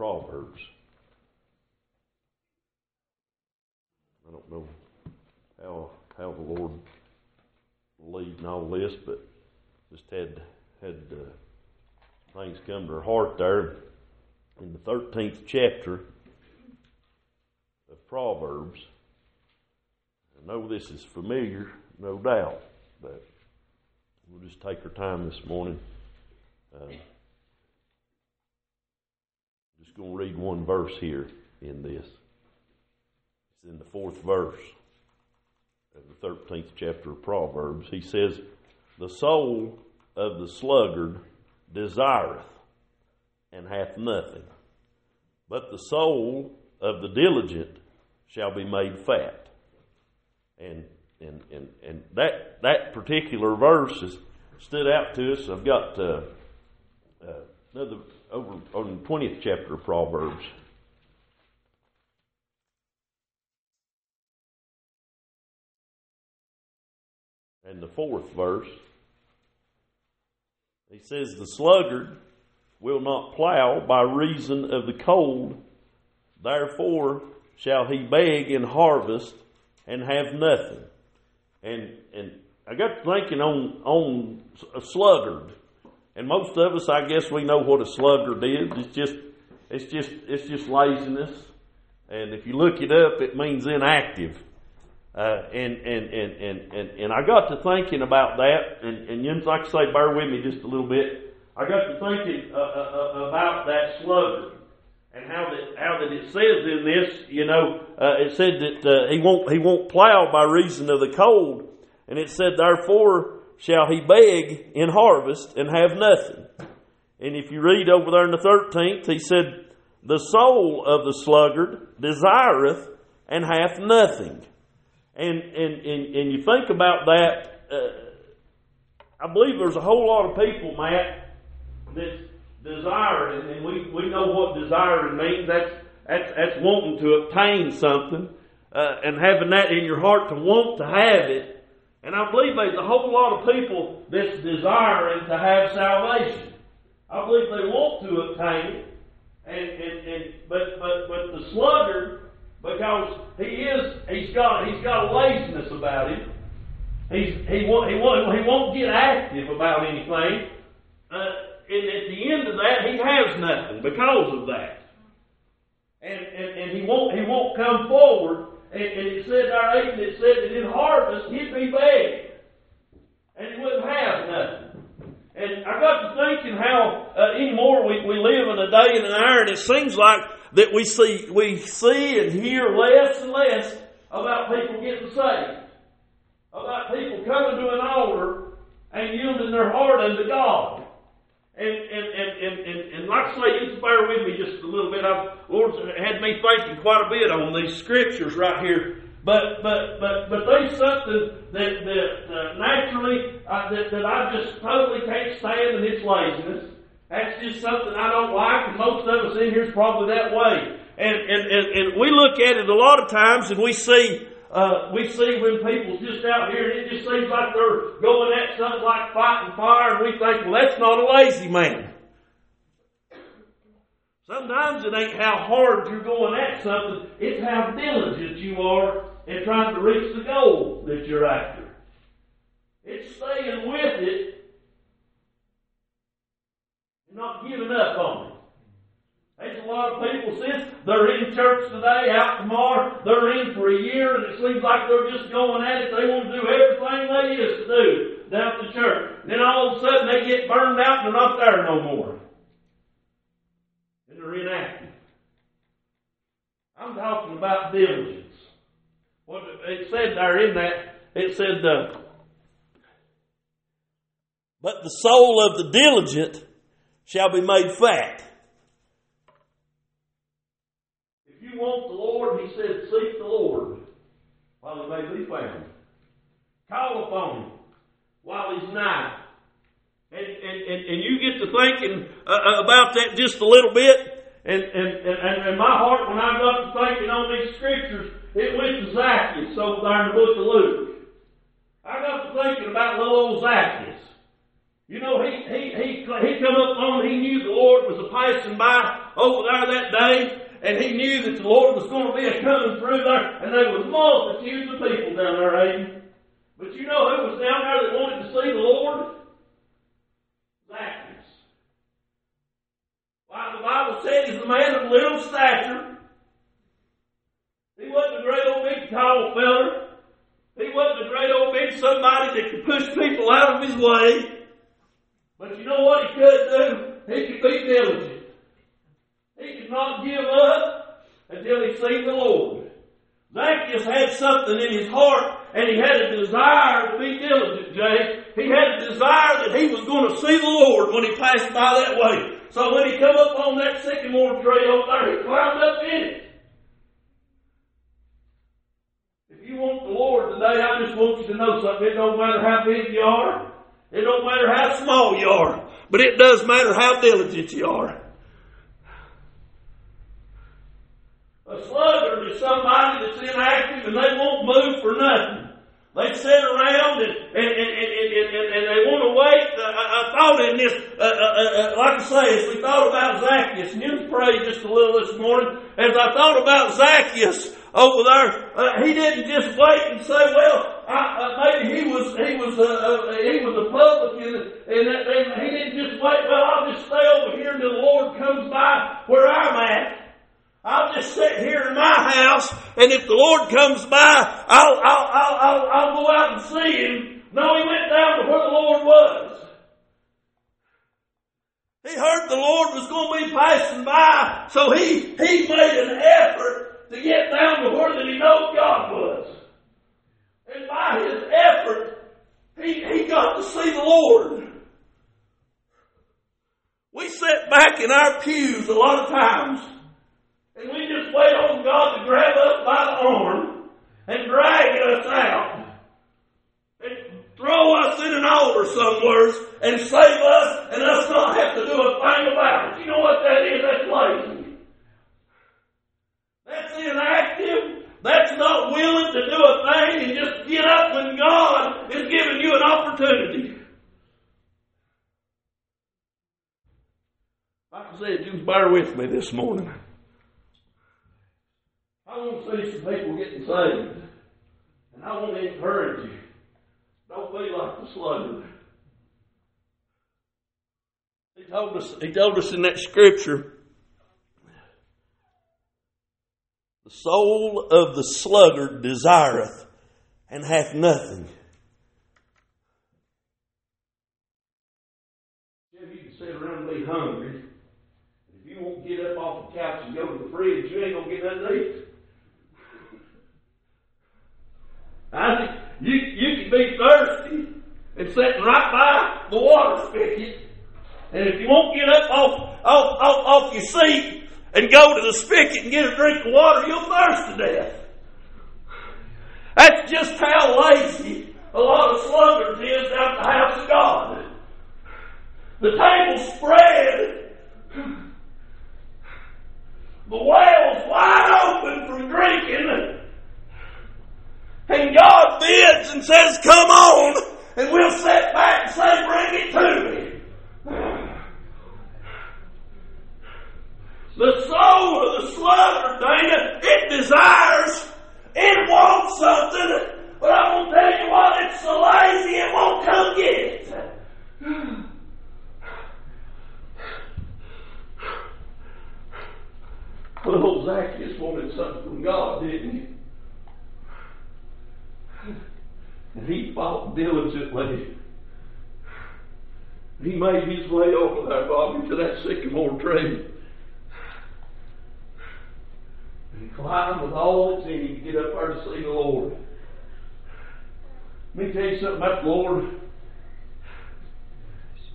Proverbs. I don't know how how the Lord will lead in all this, but just had had uh, things come to her heart there in the thirteenth chapter of Proverbs. I know this is familiar, no doubt, but we'll just take our time this morning. Uh, just going to read one verse here in this. It's in the fourth verse of the 13th chapter of Proverbs. He says, The soul of the sluggard desireth and hath nothing, but the soul of the diligent shall be made fat. And and and, and that that particular verse has stood out to us. I've got uh, uh, another over on the twentieth chapter of Proverbs. And the fourth verse, he says, The sluggard will not plow by reason of the cold, therefore shall he beg in harvest and have nothing. And and I got thinking on on a sluggard, and most of us, I guess, we know what a sluggard did. It's just it's just it's just laziness, and if you look it up, it means inactive. Uh, and, and, and, and, and, and I got to thinking about that, and, and you like I say, bear with me just a little bit. I got to thinking uh, uh, uh about that sluggard and how that how that it says in this, you know, uh, it said that uh, he won't he won't plow by reason of the cold, and it said therefore shall he beg in harvest and have nothing. And if you read over there in the thirteenth, he said, "The soul of the sluggard desireth and hath nothing." And and and, and you think about that. Uh, I believe there's a whole lot of people, Matt, that desiring, and we, we know what desiring means. That's, that's, that's wanting to obtain something uh, and having that in your heart to want to have it. And I believe there's a whole lot of people that's desiring to have salvation. I believe they want to obtain it. And, and, and but but but the sluggard, because he is he's got he's got a laziness about him. He's he won't he won't he won't get active about anything. Uh, and at the end of that, he has nothing because of that. And, and, and he won't he won't come forward. And, and it said our eight it said that in harvest he'd be begging. And he wouldn't have nothing. And I got to thinking how uh, anymore we, we live in a day and an hour, and it seems like that we see we see and hear less and less about people getting saved, about people coming to an altar and yielding their heart unto God. And, and, and, and, and, and like I say, you bear with me just a little bit. I've, Lord's had me thinking quite a bit on these scriptures right here. But, but, but, but there's something that, that uh, naturally, uh, that, that I just totally can't stand, and it's laziness. That's just something I don't like, and most of us in here is probably that way. And, and, and, and we look at it a lot of times, and we see uh, we see when people's just out here and it just seems like they're going at something like fighting fire and we think, well, that's not a lazy man. Sometimes it ain't how hard you're going at something, it's how diligent you are in trying to reach the goal that you're after. It's staying with it and not giving up on it. There's a lot of people since they're in church today, out tomorrow, they're in for a year, and it seems like they're just going at it. They want to do everything they used to do down at the church. Then all of a sudden they get burned out and they're not there no more. And they're inactive. I'm talking about diligence. What it said there in that, it said, uh, but the soul of the diligent shall be made fat. If you want the Lord, he said, seek the Lord while he may be found. Call upon him while he's nigh. And, and, and, and you get to thinking uh, uh, about that just a little bit. And, and, and, and my heart, when I got to thinking on these scriptures, it went to Zacchaeus over there in the book of Luke. I got to thinking about little old Zacchaeus. You know, he, he, he, he come up on, he knew the Lord was a passing by over there that day, and he knew that the Lord was going to be a coming through there, and there was multitudes of people down there, Aiden. But you know who was down there that wanted to see the Lord? Zacchaeus. Why, the Said he's a man of little stature. He wasn't a great old big tall feller. He wasn't a great old big somebody that could push people out of his way. But you know what he could do? He could be diligent. He could not give up until he seen the Lord. Zacchaeus had something in his heart and he had a desire to be diligent, Jay. He had a desire that he was going to see the Lord when he passed by that way. So when he come up on that sycamore tree over there, he climbed up in it. If you want the Lord today, I just want you to know something. It don't matter how big you are. It don't matter how small you are. But it does matter how diligent you are. A sluggard is somebody that's inactive and they won't move for nothing. They sit around and, and, and, and, and, they want to wait. I, thought in this, uh, uh, uh, like I say, as we thought about Zacchaeus, and you pray just a little this morning, as I thought about Zacchaeus over there, he didn't just wait and say, well, maybe he was he was he was a publican, and, and he didn't just wait. Well, I'll just stay over here until the Lord comes by where I'm at. I'll just sit here in my house, and if the Lord comes by, I'll, I'll, I'll, I'll, I'll go out and see him. No, he went down to where the Lord was. He heard the Lord was going to be passing by, so he, he made an effort to get down to where that he knew God was. And by his effort, he, he got to see the Lord. We sit back in our pews a lot of times wait on God to grab us by the arm and drag us out and throw us in an altar somewhere and save us and us not have to do a thing about it. You know what that is? That's lazy. That's inactive. That's not willing to do a thing and just get up when God is giving you an opportunity. Like I said, just bear with me this morning. I want to see some people getting saved. And I want to encourage you. Don't be like the sluggard. He told us, he told us in that scripture, the soul of the sluggard desireth and hath nothing. Yeah, you can sit around and be hungry. If you won't get up off the couch and go to the fridge, you ain't gonna get nothing to eat. I you, you can be thirsty and sitting right by the water spigot. And if you won't get up off, off, off, off your seat and go to the spigot and get a drink of water, you'll thirst to death. That's just how lazy a lot of sluggards is out the house of God. The table spread. The well's wide open for drinking. And God bids and says, Come on, and we'll sit back and say, Bring it to me. The soul of the sluggard, Dana, it desires, it wants something, but I'm going to tell you what, it's so lazy it won't come get it. Little Zacchaeus wanted something from God, didn't he? And he fought diligently. He made his way over there, Bobby, to that sycamore tree. And he climbed with all that's in to get up there to see the Lord. Let me tell you something about the Lord.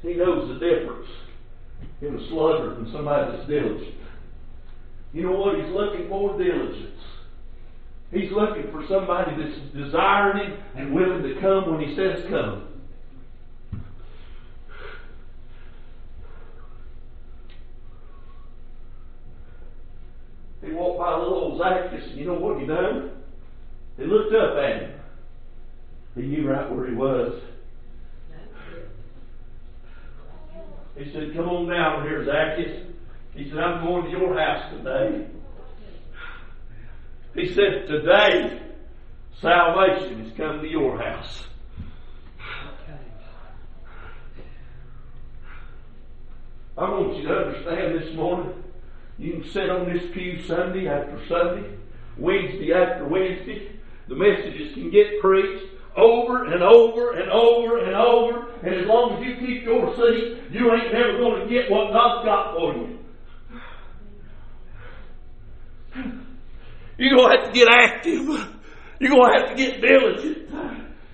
He knows the difference in a sluggard and somebody that's diligent. You know what he's looking for? Diligence. He's looking for somebody that's desiring Him and willing to come when He says come. He walked by little old Zacchaeus, and you know what he done? He looked up at him. He knew right where he was. He said, Come on down here, Zacchaeus. He said, I'm going to your house today. Said, Today, salvation has come to your house. I want you to understand this morning. You can sit on this pew Sunday after Sunday, Wednesday after Wednesday. The messages can get preached over and over and over and over. And as long as you keep your seat, you ain't never going to get what God's got for you. You're going to have to get active. You're going to have to get diligent.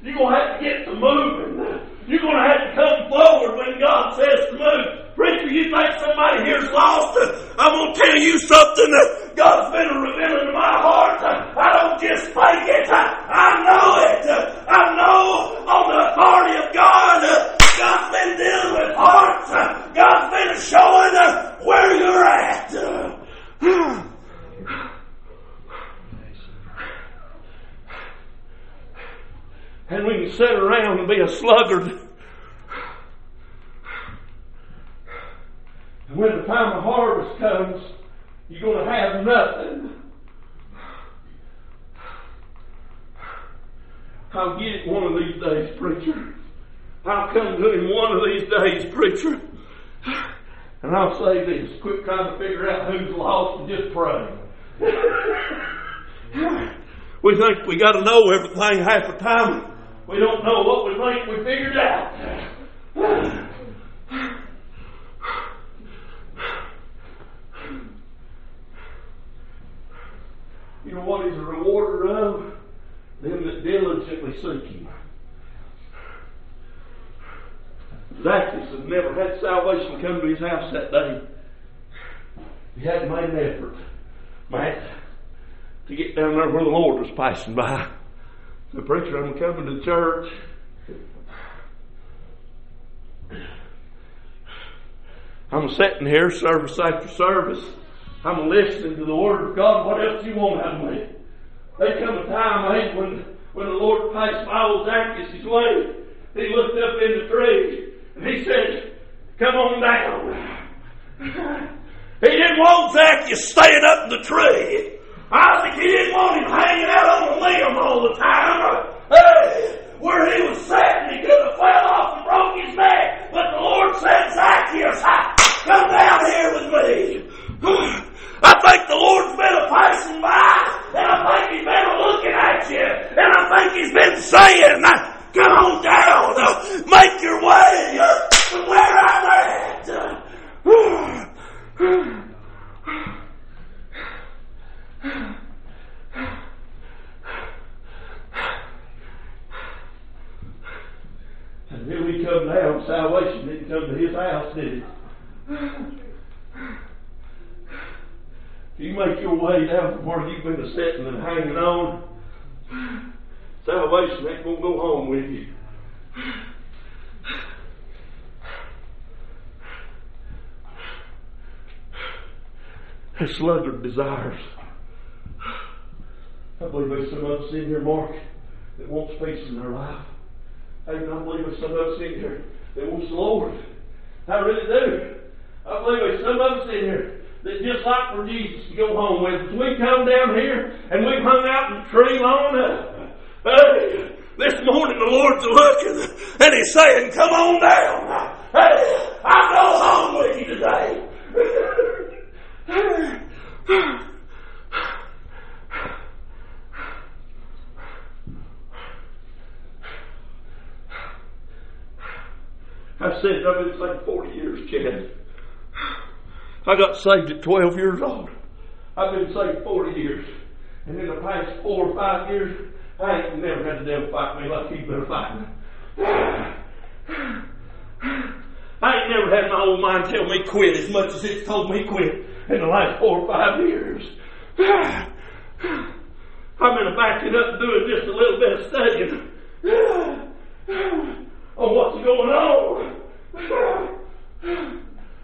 You're going to have to get to moving. You're going to have to come forward when God says to move. Preacher, you think somebody here's lost? I'm going to tell you something. God's been revealing to my heart. I don't just think it. I know it. I know on the authority of God. God's been dealing with hearts. God's been showing where you're at. and we can sit around and be a sluggard. And when the time of harvest comes, you're going to have nothing. I'll get it one of these days, preacher. I'll come to him one of these days, preacher. And I'll say this quit trying to figure out who's lost and just pray. we think we got to know everything half the time. We don't know what we think we figured out. You know what he's a rewarder of? Them that diligently seek him. Zacchaeus had never had salvation come to his house that day. He hadn't made an effort, Matt, to get down there where the Lord was passing by. The preacher, I'm coming to church. I'm sitting here service after service. I'm listening to the Word of God. What else do you want out of me? There come a time, mate, when, when the Lord passed by old Zacchaeus his way. He looked up in the tree and he said, Come on down. he didn't want Zacchaeus staying up in the tree. I think he didn't want him hanging out on the limb all the time. Hey, where he was sitting, he could have fell off and broke his neck. But the Lord said, Zacchaeus, come down here with me. I think the Lord's been a passing by, and I think He's been looking at you, and I think He's been saying, "Come on down, make your way to where I'm at." And here we come now, salvation didn't come to his house, did it? If you make your way down from where you've been sitting and hanging on, salvation ain't going to go home with you. Sluggard desires I believe there's some of us in here, Mark, that wants peace in their life. I believe there's some of us in here that wants the Lord. I really do. I believe there's some of us in here that just like for Jesus to go home with. We come down here and we've hung out in the tree long enough. Hey, this morning the Lord's looking and He's saying, Come on down. Hey, I'll go home with you today. I said, I've been saved 40 years, Chad. I got saved at 12 years old. I've been saved 40 years. And in the past four or five years, I ain't never had the devil fight me like he's been fighting. I ain't never had my old mind tell me quit as much as it's told me quit in the last four or five years. I've been backing up and doing just a little bit of studying on what's going on.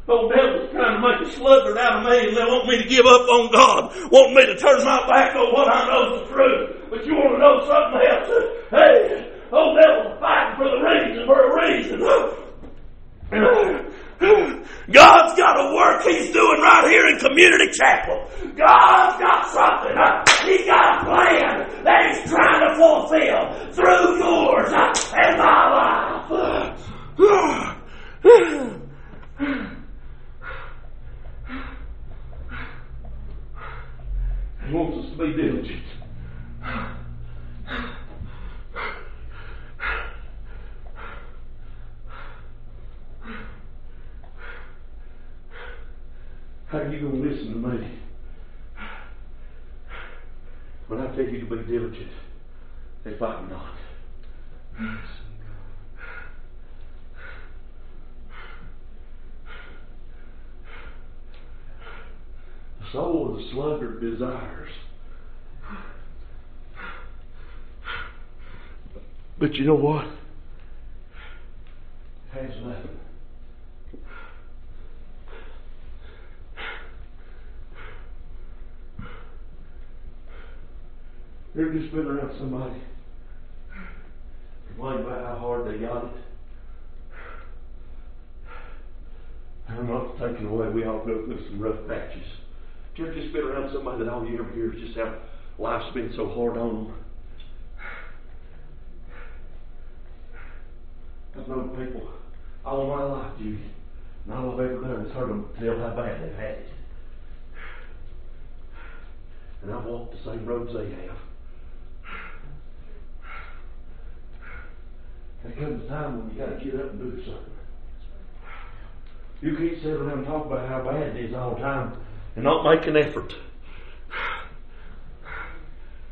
Old oh, devil's trying to make a sluggard out of me and they want me to give up on God, want me to turn my back on what I know is the truth. But you want to know something else? Hey, old devil's fighting for the reason, for a reason. God's got a work He's doing right here in Community Chapel. God's got something. Uh, he's got a plan that He's trying to fulfill through yours uh, and my life. He wants us to be diligent. How are you going to listen to me? When I tell you to be diligent, if I'm not. The soul of the sluggard desires. But you know what? It has nothing. Just been around somebody complain about how hard they got it? I'm not taking away, we all go through some rough patches. You ever just been around somebody that all you ever hear is just how life's been so hard on them? I've known people all my life, Judy, and all I've ever done is heard them tell how bad they've had it. And I've walked the same roads they have. There comes a time when you got to get up and do something. You can't sit around and talk about how bad it is all the time and not make an effort.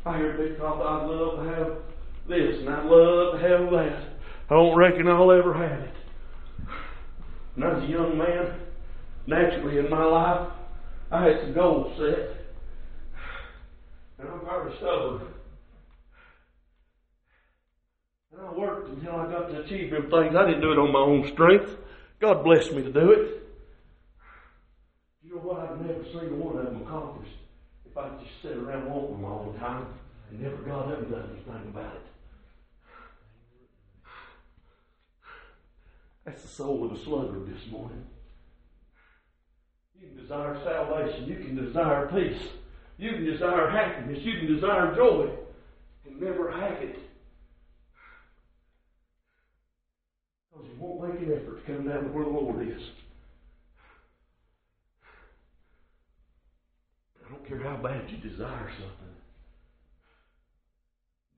I hear people talk, I'd love to have this and I'd love to have that. I don't reckon I'll ever have it. When I was a young man, naturally in my life, I had some goals set. And I'm very stubborn. And I worked until I got to achieve them things. I didn't do it on my own strength. God blessed me to do it. You know what? I've never seen one of them accomplished if I just sat around wanting them all the time and never got up and done anything about it. That's the soul of a sluggard this morning. You can desire salvation. You can desire peace. You can desire happiness. You can desire joy and never have it. Because you won't make an effort to come down to where the Lord is. I don't care how bad you desire something.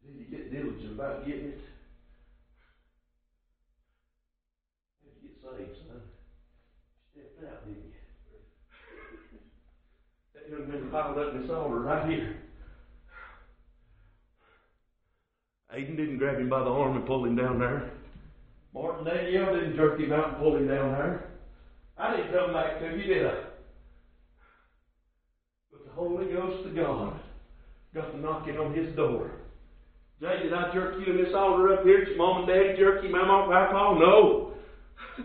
Then you get diligent about getting it. You get saved, son. Stepped out, didn't you? That young man piled up in this altar right here. Aiden didn't grab him by the arm and pull him down there. Martin Danielle didn't jerk him out and pull him down there. I didn't come back to you, did I? But the Holy Ghost of God got to knocking on his door. Jay, did I jerk you in this altar up here? Did your mom and dad jerk you, mama and papa? No.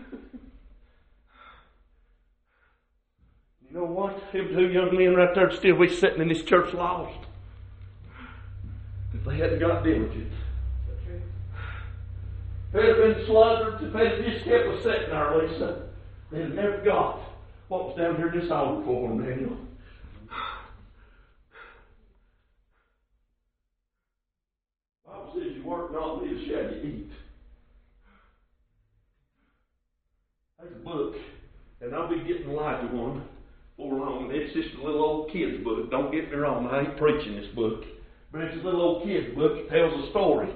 you know what? Them two young men right there still be sitting in this church lost. If they hadn't got diligent. They'd have been if they'd have just kept us sitting there, Lisa, they'd have never got what was down here in this altar for them, Daniel. Bible says you work not live, shall you eat. Take a book, and I'll be getting Elijah one before long. It's just a little old kid's book. Don't get me wrong, I ain't preaching this book. But it's a little old kid's book. It tells a story.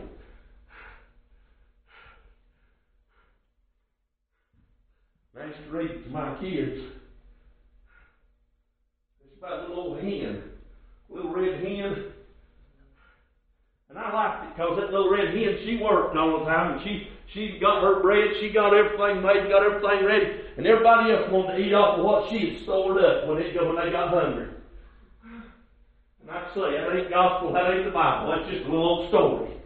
I used to read to my kids. It's about a little old hen, little red hen. And I liked it because that little red hen, she worked all the time and she, she got her bread, she got everything made, got everything ready, and everybody else wanted to eat off of what she had stored up when, it, when they got hungry. And I say, that ain't gospel, that ain't the Bible, that's just a little old story.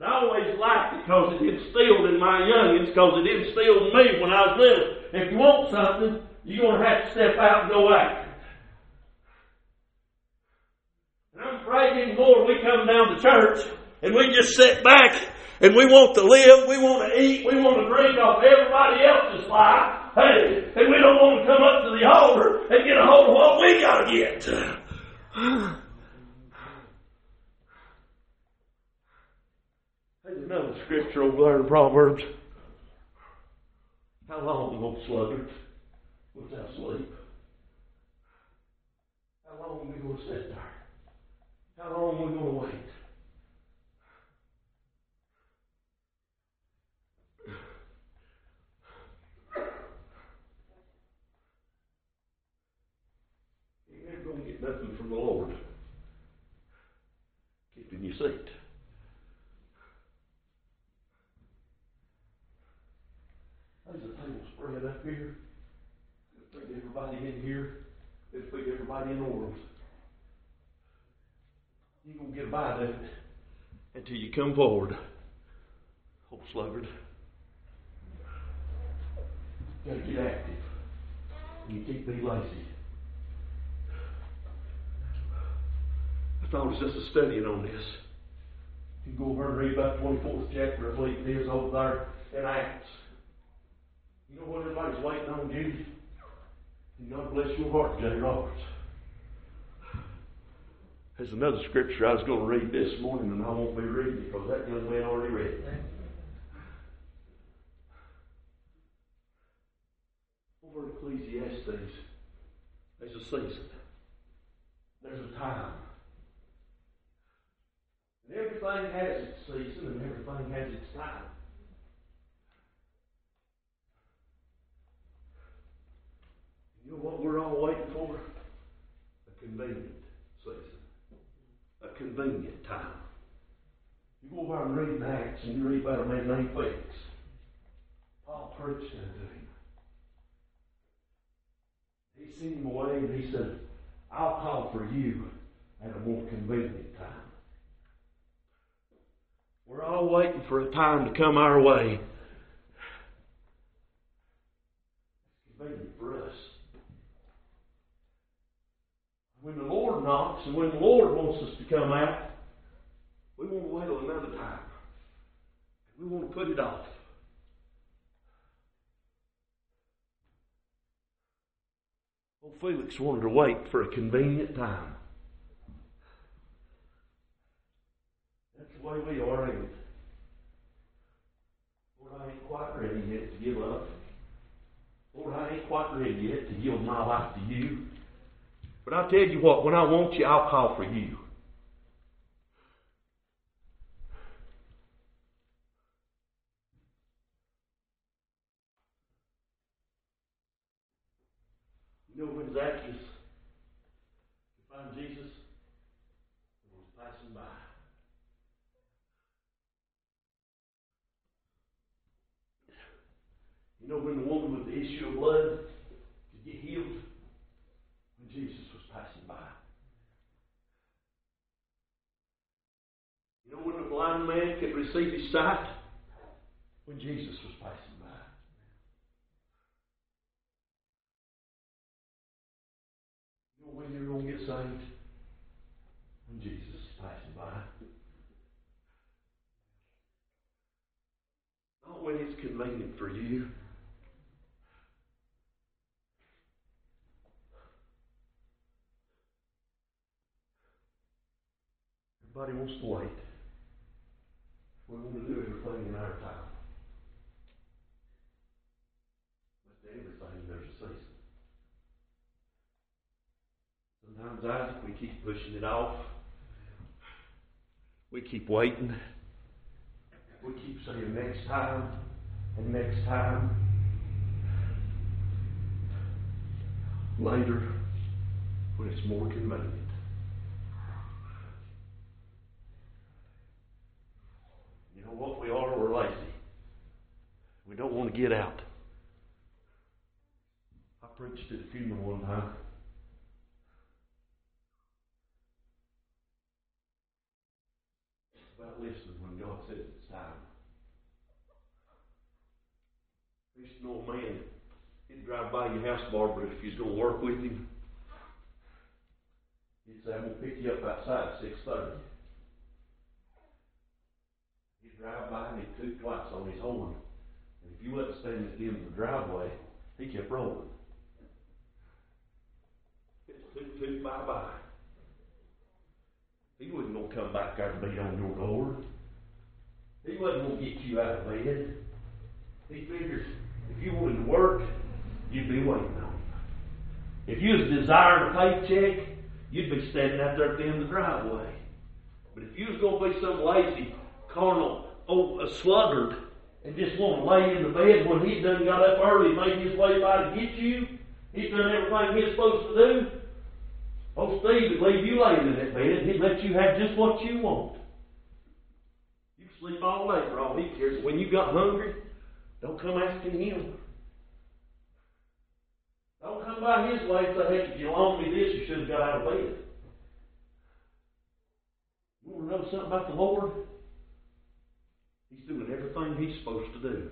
But I always liked it because it instilled in my youngins, because it instilled in me when I was little. If you want something, you're going to have to step out and go after it. And I'm afraid anymore we come down to church and we just sit back And we want to live, we want to eat, we want to drink off everybody else's life. Hey, and we don't want to come up to the altar and get a hold of what we got to get. There's another scripture over there in Proverbs. How long, old sluggard, without sleep? How long are we going to sit there? How long are we going to wait? You're never going to get nothing from the Lord. Keeping your seat. There's a spread up here. Bring everybody in here. Bring everybody in the world. You gonna get by it until you come forward. Old sluggard. You gotta get active. You can't be lazy. I thought it was just a studying on this. You go over and read about the 24th chapter, I believe it is, over there in Acts. You know what everybody's waiting on, Judy? And God bless your heart, Jay Roberts. There's another scripture I was going to read this morning, and I won't be reading it because that young man already read it. Over Ecclesiastes, there's a season. There's a time. And everything has its season and everything has its time. You know what we're all waiting for? A convenient season. A convenient time. You go over and read Acts and you read about a man named Felix. Paul preached unto him. He sent him away and he said, I'll call for you at a more convenient time. We're all waiting for a time to come our way. It's convenient for us. When the Lord knocks and when the Lord wants us to come out, we want to wait till another time. We want to put it off. Old Felix wanted to wait for a convenient time. That's the way we are, ain't it? Lord, I ain't quite ready yet to give up. Lord, I ain't quite ready yet to yield my life to you. But I'll tell you what, when I want you, I'll call for you. You know when Zacchaeus find Jesus and was passing by. You know when the woman with the issue of blood could get healed? When Jesus was passing by. You know when the blind man could receive his sight? When Jesus was passing by. You know when you're going to get saved? When Jesus is passing by. Not when it's convenient for you. Everybody wants to wait. We want to do everything in our time. But to everything, there's a season. Sometimes, Isaac, we keep pushing it off. We keep waiting. We keep saying next time and next time. Later, when it's more convenient. What we are? We're lazy. We don't want to get out. I preached at a funeral one time. About listening when God says it's time. There's used to know a man, he'd drive by your house, Barbara, if you was going to work with him. He'd say, I'm going to pick you up outside at 6.30. Drive by he'd toot twice on his horn. And if you wasn't standing at the end of the driveway, he kept rolling. It's toot toot bye bye. He wasn't gonna come back there and beat on your door. He wasn't gonna get you out of bed. He figures if you wanted to work, you'd be waiting on him. If you was desiring a paycheck, you'd be standing out there at the end of the driveway. But if you was gonna be some lazy, carnal, oh, a sluggard, and just want to lay in the bed when he done got up early, made his way by to get you, he's done everything he's supposed to do. Oh, Steve would leave you laying in that bed, he'd let you have just what you want. You can sleep all day for all he cares. When you got hungry, don't come asking him. Don't come by his way and say, hey, if you loaned me this, you should have got out of bed. You want to know something about the Lord? He's doing everything he's supposed to do.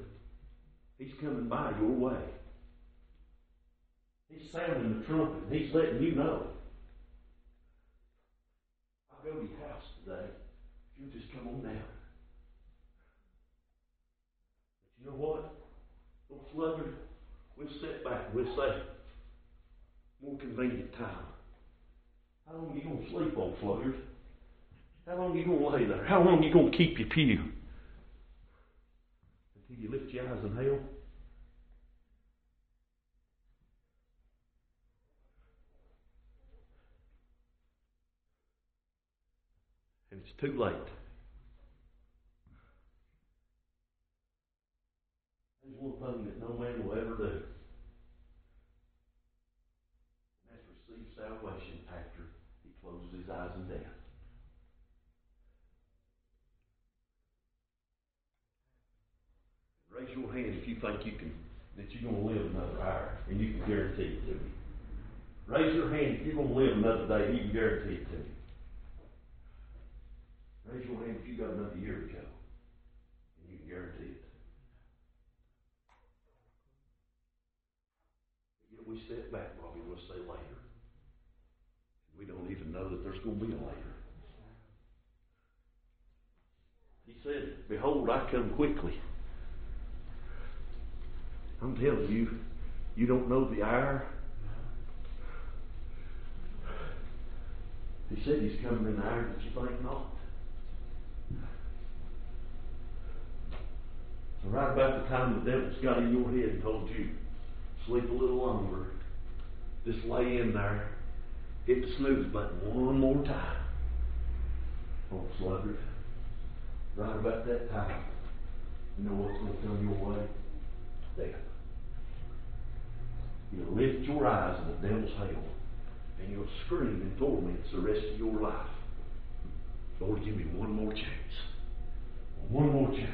He's coming by your way. He's sounding the trumpet. He's letting you know. I'll go to your house today. You'll just come on down. But you know what? Little sluggard, we'll sit back and we'll say, more convenient time. How long are you going to sleep, old sluggard? How long are you going to lay there? How long are you going to keep your pew? Until you lift your eyes and hell? And it's too late. There's one thing that no man will ever do. And that's receive salvation after he closes his eyes in death. Raise your hand if you think you can that you're going to live another hour, and you can guarantee it to me. Raise your hand if you're going to live another day, you can guarantee it to me. Raise your hand if you got another year to go, and you can guarantee it. Yet we step back, Bobby, we'll say later. We don't even know that there's going to be a later. He said, Behold, I come quickly. I'm telling you, you don't know the hour. He said he's coming in the hour that you think not. So right about the time the devil's got in your head and told you, sleep a little longer, just lay in there, hit the snooze button one more time. Oh, sluggard. Right about that time, you know what's going to come your way? Death. You'll lift your eyes in the devil's hell, and you'll scream in torments the rest of your life. Lord, give me one more chance. One more chance.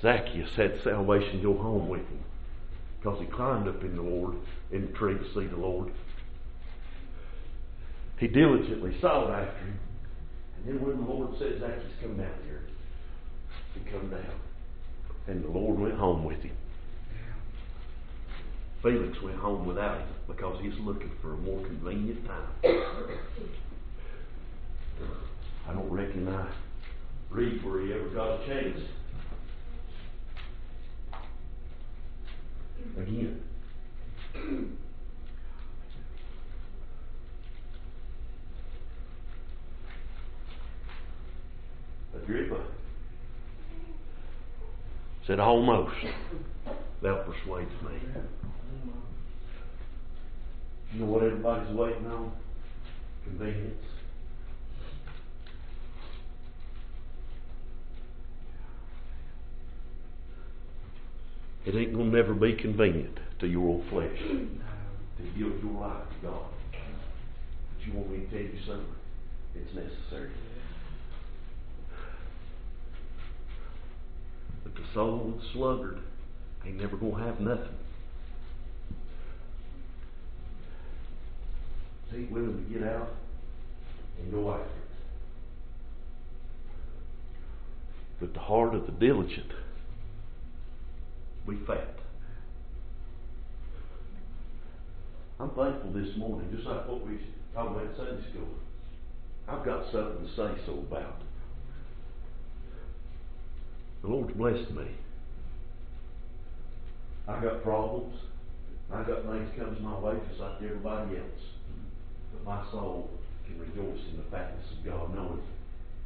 Zacchaeus had salvation go home with him because he climbed up in the Lord, in the tree to see the Lord. He diligently sought after him. And then when the Lord said, Zacchaeus, come down here, he come down. And the Lord went home with him. Felix went home without him because he's looking for a more convenient time. I don't reckon I read where he ever got a chance. Again. Agrippa said, Almost That persuades me. You know what everybody's waiting on? Convenience. It ain't gonna never be convenient to your old flesh to give your life to God. But you want me to tell you something? It's necessary. But the soul of the sluggard ain't never gonna have nothing. Ain't willing to get out and go after it. But the heart of the diligent be fat. I'm thankful this morning, just like what we talked about Sunday school. I've got something to say so about. The Lord's blessed me. I got problems. I got things comes my way just like everybody else. But my soul can rejoice in the fatness of God, knowing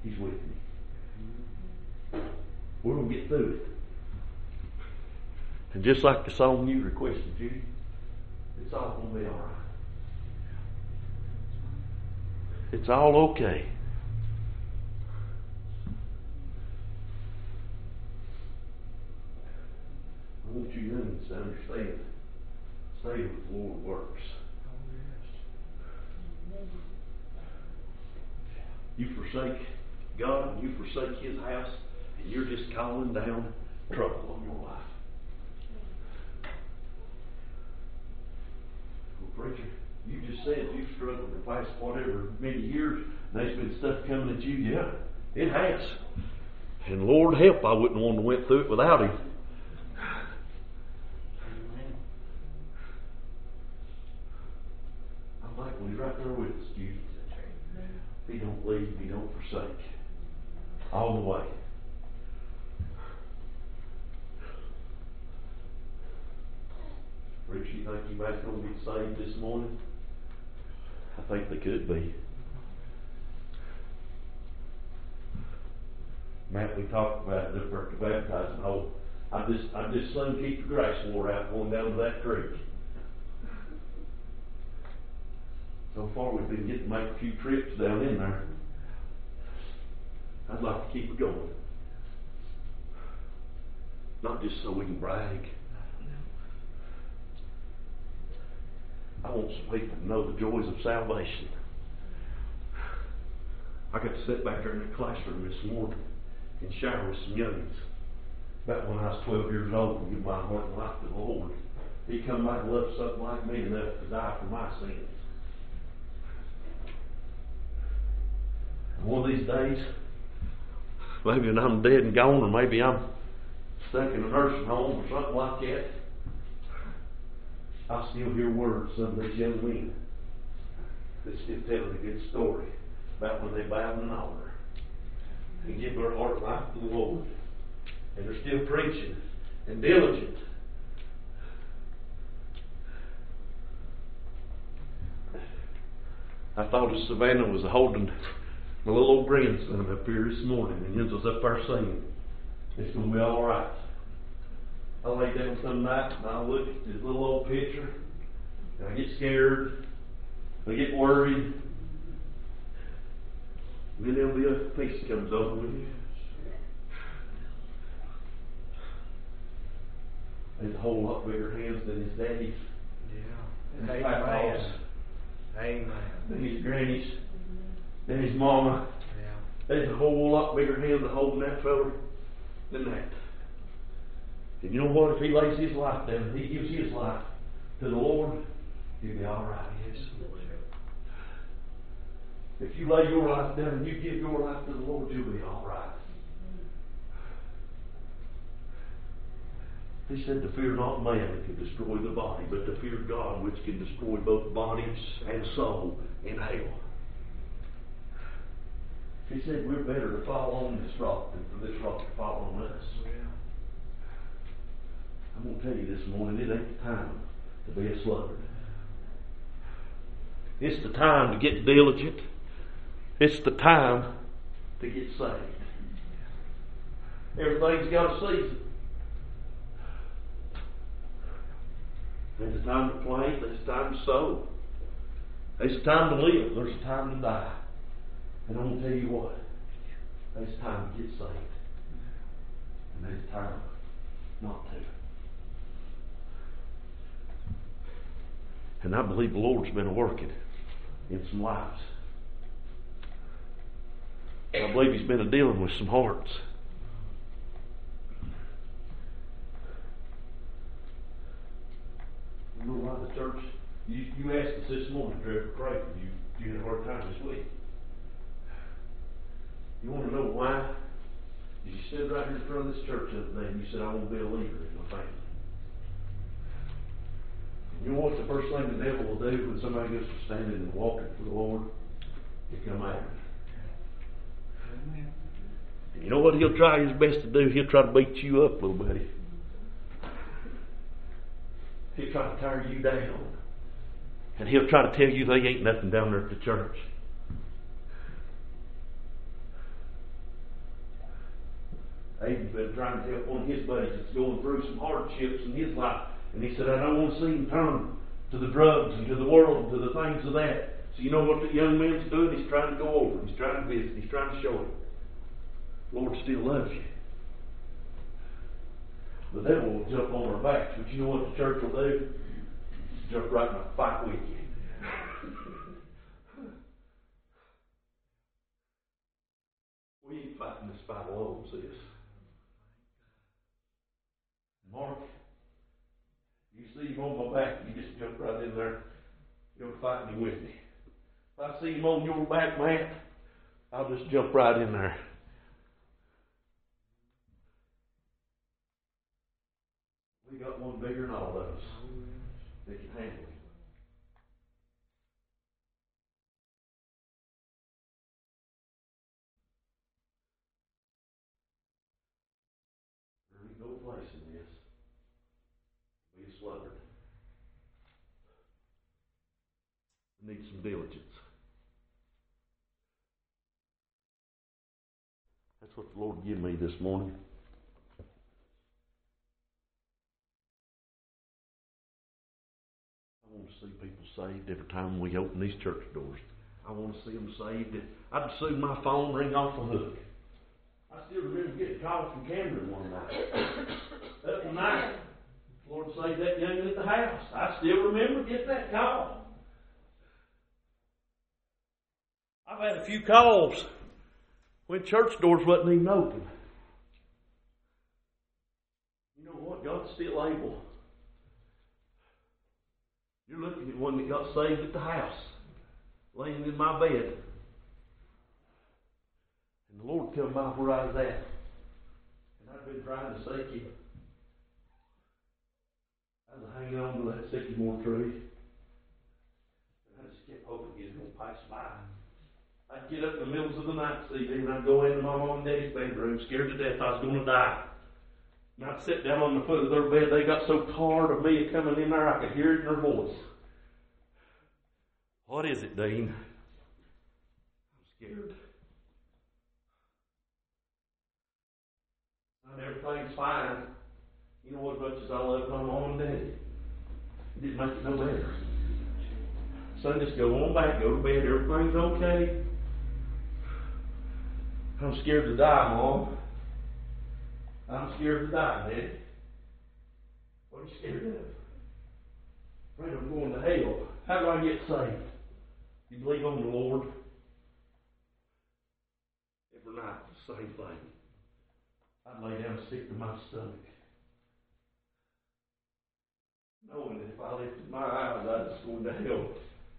He's with me. We're gonna get through it. And just like the song you requested, Judy, it's all gonna be all right. It's all okay. I want you youngins to understand. Stay with the Lord works. You forsake God, and you forsake His house, and you're just calling down trouble on your life. Well, preacher, you just said you've struggled the past whatever many years, there's been stuff coming at you. Yeah, it has. And Lord help, I wouldn't want to went through it without Him. I'm thankful He's right there with us, Judy. He don't leave, He don't forsake. All the way. Rich, you think anybody's going to get saved this morning? I think they could be. Matt, we talked about at the baptizing hole. I just, I just soon keep the grass wore out going down to that creek. So far, we've been getting to make a few trips down in there. I'd like to keep it going. Not just so we can brag. I want some people to know the joys of salvation. I got to sit back there in the classroom this morning and shower with some youngins. About when I was 12 years old and my heart and life to the Lord. He come back and loved something like me enough to die for my sins. And one of these days, maybe when I'm dead and gone, or maybe I'm stuck in a nursing home or something like that, I still hear words of these young men that still telling a good story about when they bowed an altar and give their heart life to the Lord. And they're still preaching and diligent. I thought as Savannah was holding my little old grandson up here this morning, and he was up there singing. It's going to be all right. I lay down some night and I look at this little old picture, and I get scared, I get worried. And then there'll be a peace comes over me. There's a whole lot bigger hands than his daddy's. Yeah. And Amen. papa's, Amen. than his granny's, than his mama. Yeah. There's a whole lot bigger hand to holding that fella than that. And you know what? If he lays his life down, he gives his life to the Lord, he'll be all right. Yes. If you lay your life down and you give your life to the Lord, you'll be all right. He said to fear not man that can destroy the body, but to fear God which can destroy both body and soul in hell. He said we're better to fall on this rock than for this rock to fall on us. I'm going to tell you this morning, it ain't the time to be a sluggard. It's the time to get diligent. It's the time to get saved. Everything's got a season. There's a time to plant, there's a time to sow. There's a time to live, there's a time to die. And I'm going to tell you what, there's time to get saved. And there's time not to. And I believe the Lord's been working in some lives. I believe He's been dealing with some hearts. You know why the church? You, you asked us this morning, Trevor Craig, you, you had a hard time this week. You want to know why? You stood right here in front of this church the other day and you said, I want to be a leader in my family. You know what the first thing the devil will do when somebody goes to standing and walking for the Lord? He'll come after. You know what he'll try his best to do? He'll try to beat you up little buddy. He'll try to tear you down. And he'll try to tell you they ain't nothing down there at the church. Aiden's been trying to help one of his buddies that's going through some hardships in his life. And he said, I don't want to see him turn to the drugs and to the world and to the things of that. So you know what the young man's doing? He's trying to go over. He's trying to visit. He's trying to show him. Lord still loves you. The devil will jump on our backs, but you know what the church will do? Jump right in a fight with you. we ain't fighting this fight alone, sis. Mark, see him on my back, you just jump right in there. You're me with me. If I see him on your back, man, I'll just jump right in there. We got one bigger than all of us can handle. There ain't no place in this. Be a sluggard. Need some diligence. That's what the Lord gave me this morning. I want to see people saved every time we open these church doors. I want to see them saved. I'd soon my phone ring off the hook. I still remember getting a call from Cameron one night. Up the night, Lord saved that young man at the house. I still remember getting that call. I've had a few calls when church doors wasn't even open. You know what? God's still able. You're looking at one that got saved at the house, laying in my bed. And the Lord come by where I was at. And I've been trying to seek Him. I was hanging on to that sycamore tree. And I just kept hoping He was going to pass by. I'd get up in the middle of the night, see, and I'd go into my mom and daddy's bedroom, scared to death I was going to die. And I'd sit down on the foot of their bed. They got so tired of me coming in there, I could hear it in their voice. What is it, Dean? I'm scared. And everything's fine. You know what, much as I love my mom and daddy, it didn't make it no better. So I just go on back, go to bed, everything's okay. I'm scared to die, Mom. I'm scared to die, Daddy. What are you scared of? Afraid I'm going to hell. How do I get saved? You believe on the Lord? Every night, the same thing. I'd lay down sick to my stomach. Knowing that if I lifted my eyes, I was going to hell.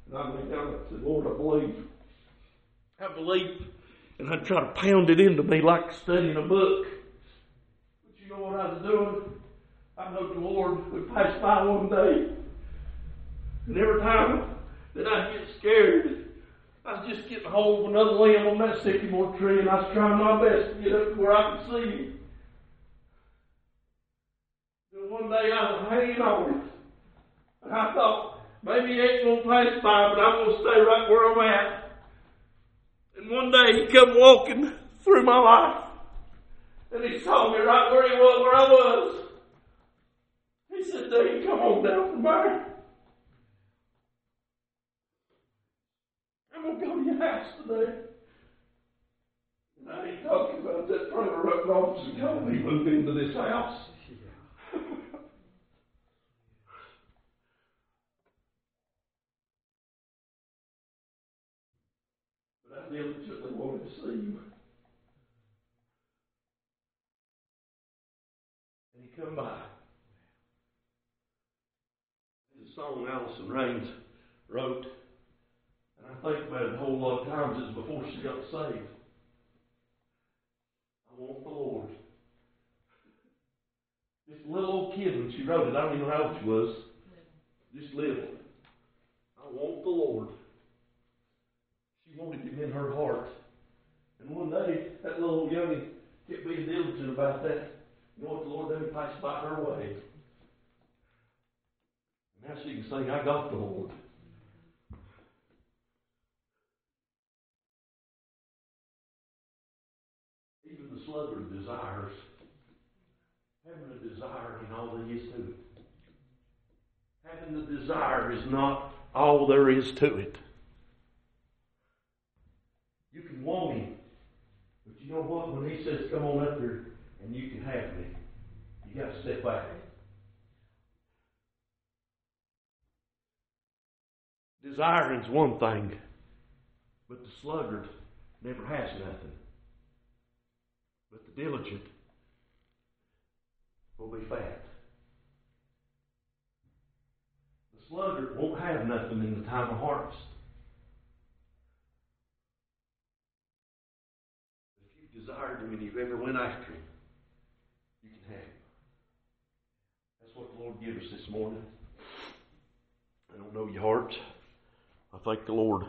And I lay down and said, Lord, I believe. I believe. And I'd try to pound it into me like studying a book. But you know what I was doing? I know the Lord would pass by one day. And every time that I'd get scared, I was just getting hold of another limb on that sycamore tree, and I was trying my best to get up to where I could see him. One day I was hanging on it. And I thought, maybe he ain't going to pass by, but I'm going to stay right where I'm at. One day he come walking through my life. And he saw me right where he was, where I was. He said, Dean, come on down from there. I'm going to go to your house today. And I ain't talking about that up north and told me moved into this house. but I diligently wanted to see you. And he come by. There's a song Allison Rains wrote, and I think about it a whole lot of times. It's before she got saved. I want the Lord. This little old kid when she wrote it. I don't even know how old she was. Just little. I want the Lord. Wanted him in her heart. And one day, that little youngin kept being diligent about that. You know what the Lord done? He passed by her way. Now she can say, I got the Lord. Even the sluggard desires, having a desire in all there is to it. Having the desire is not all there is to it. You can want him, but you know what? When he says, come on up here and you can have me, you got to step back. Desiring's one thing, but the sluggard never has nothing. But the diligent will be fat. The sluggard won't have nothing in the time of harvest. Desired him and you've ever went after him, you can have him. That's what the Lord gave us this morning. I don't know your heart. I thank the Lord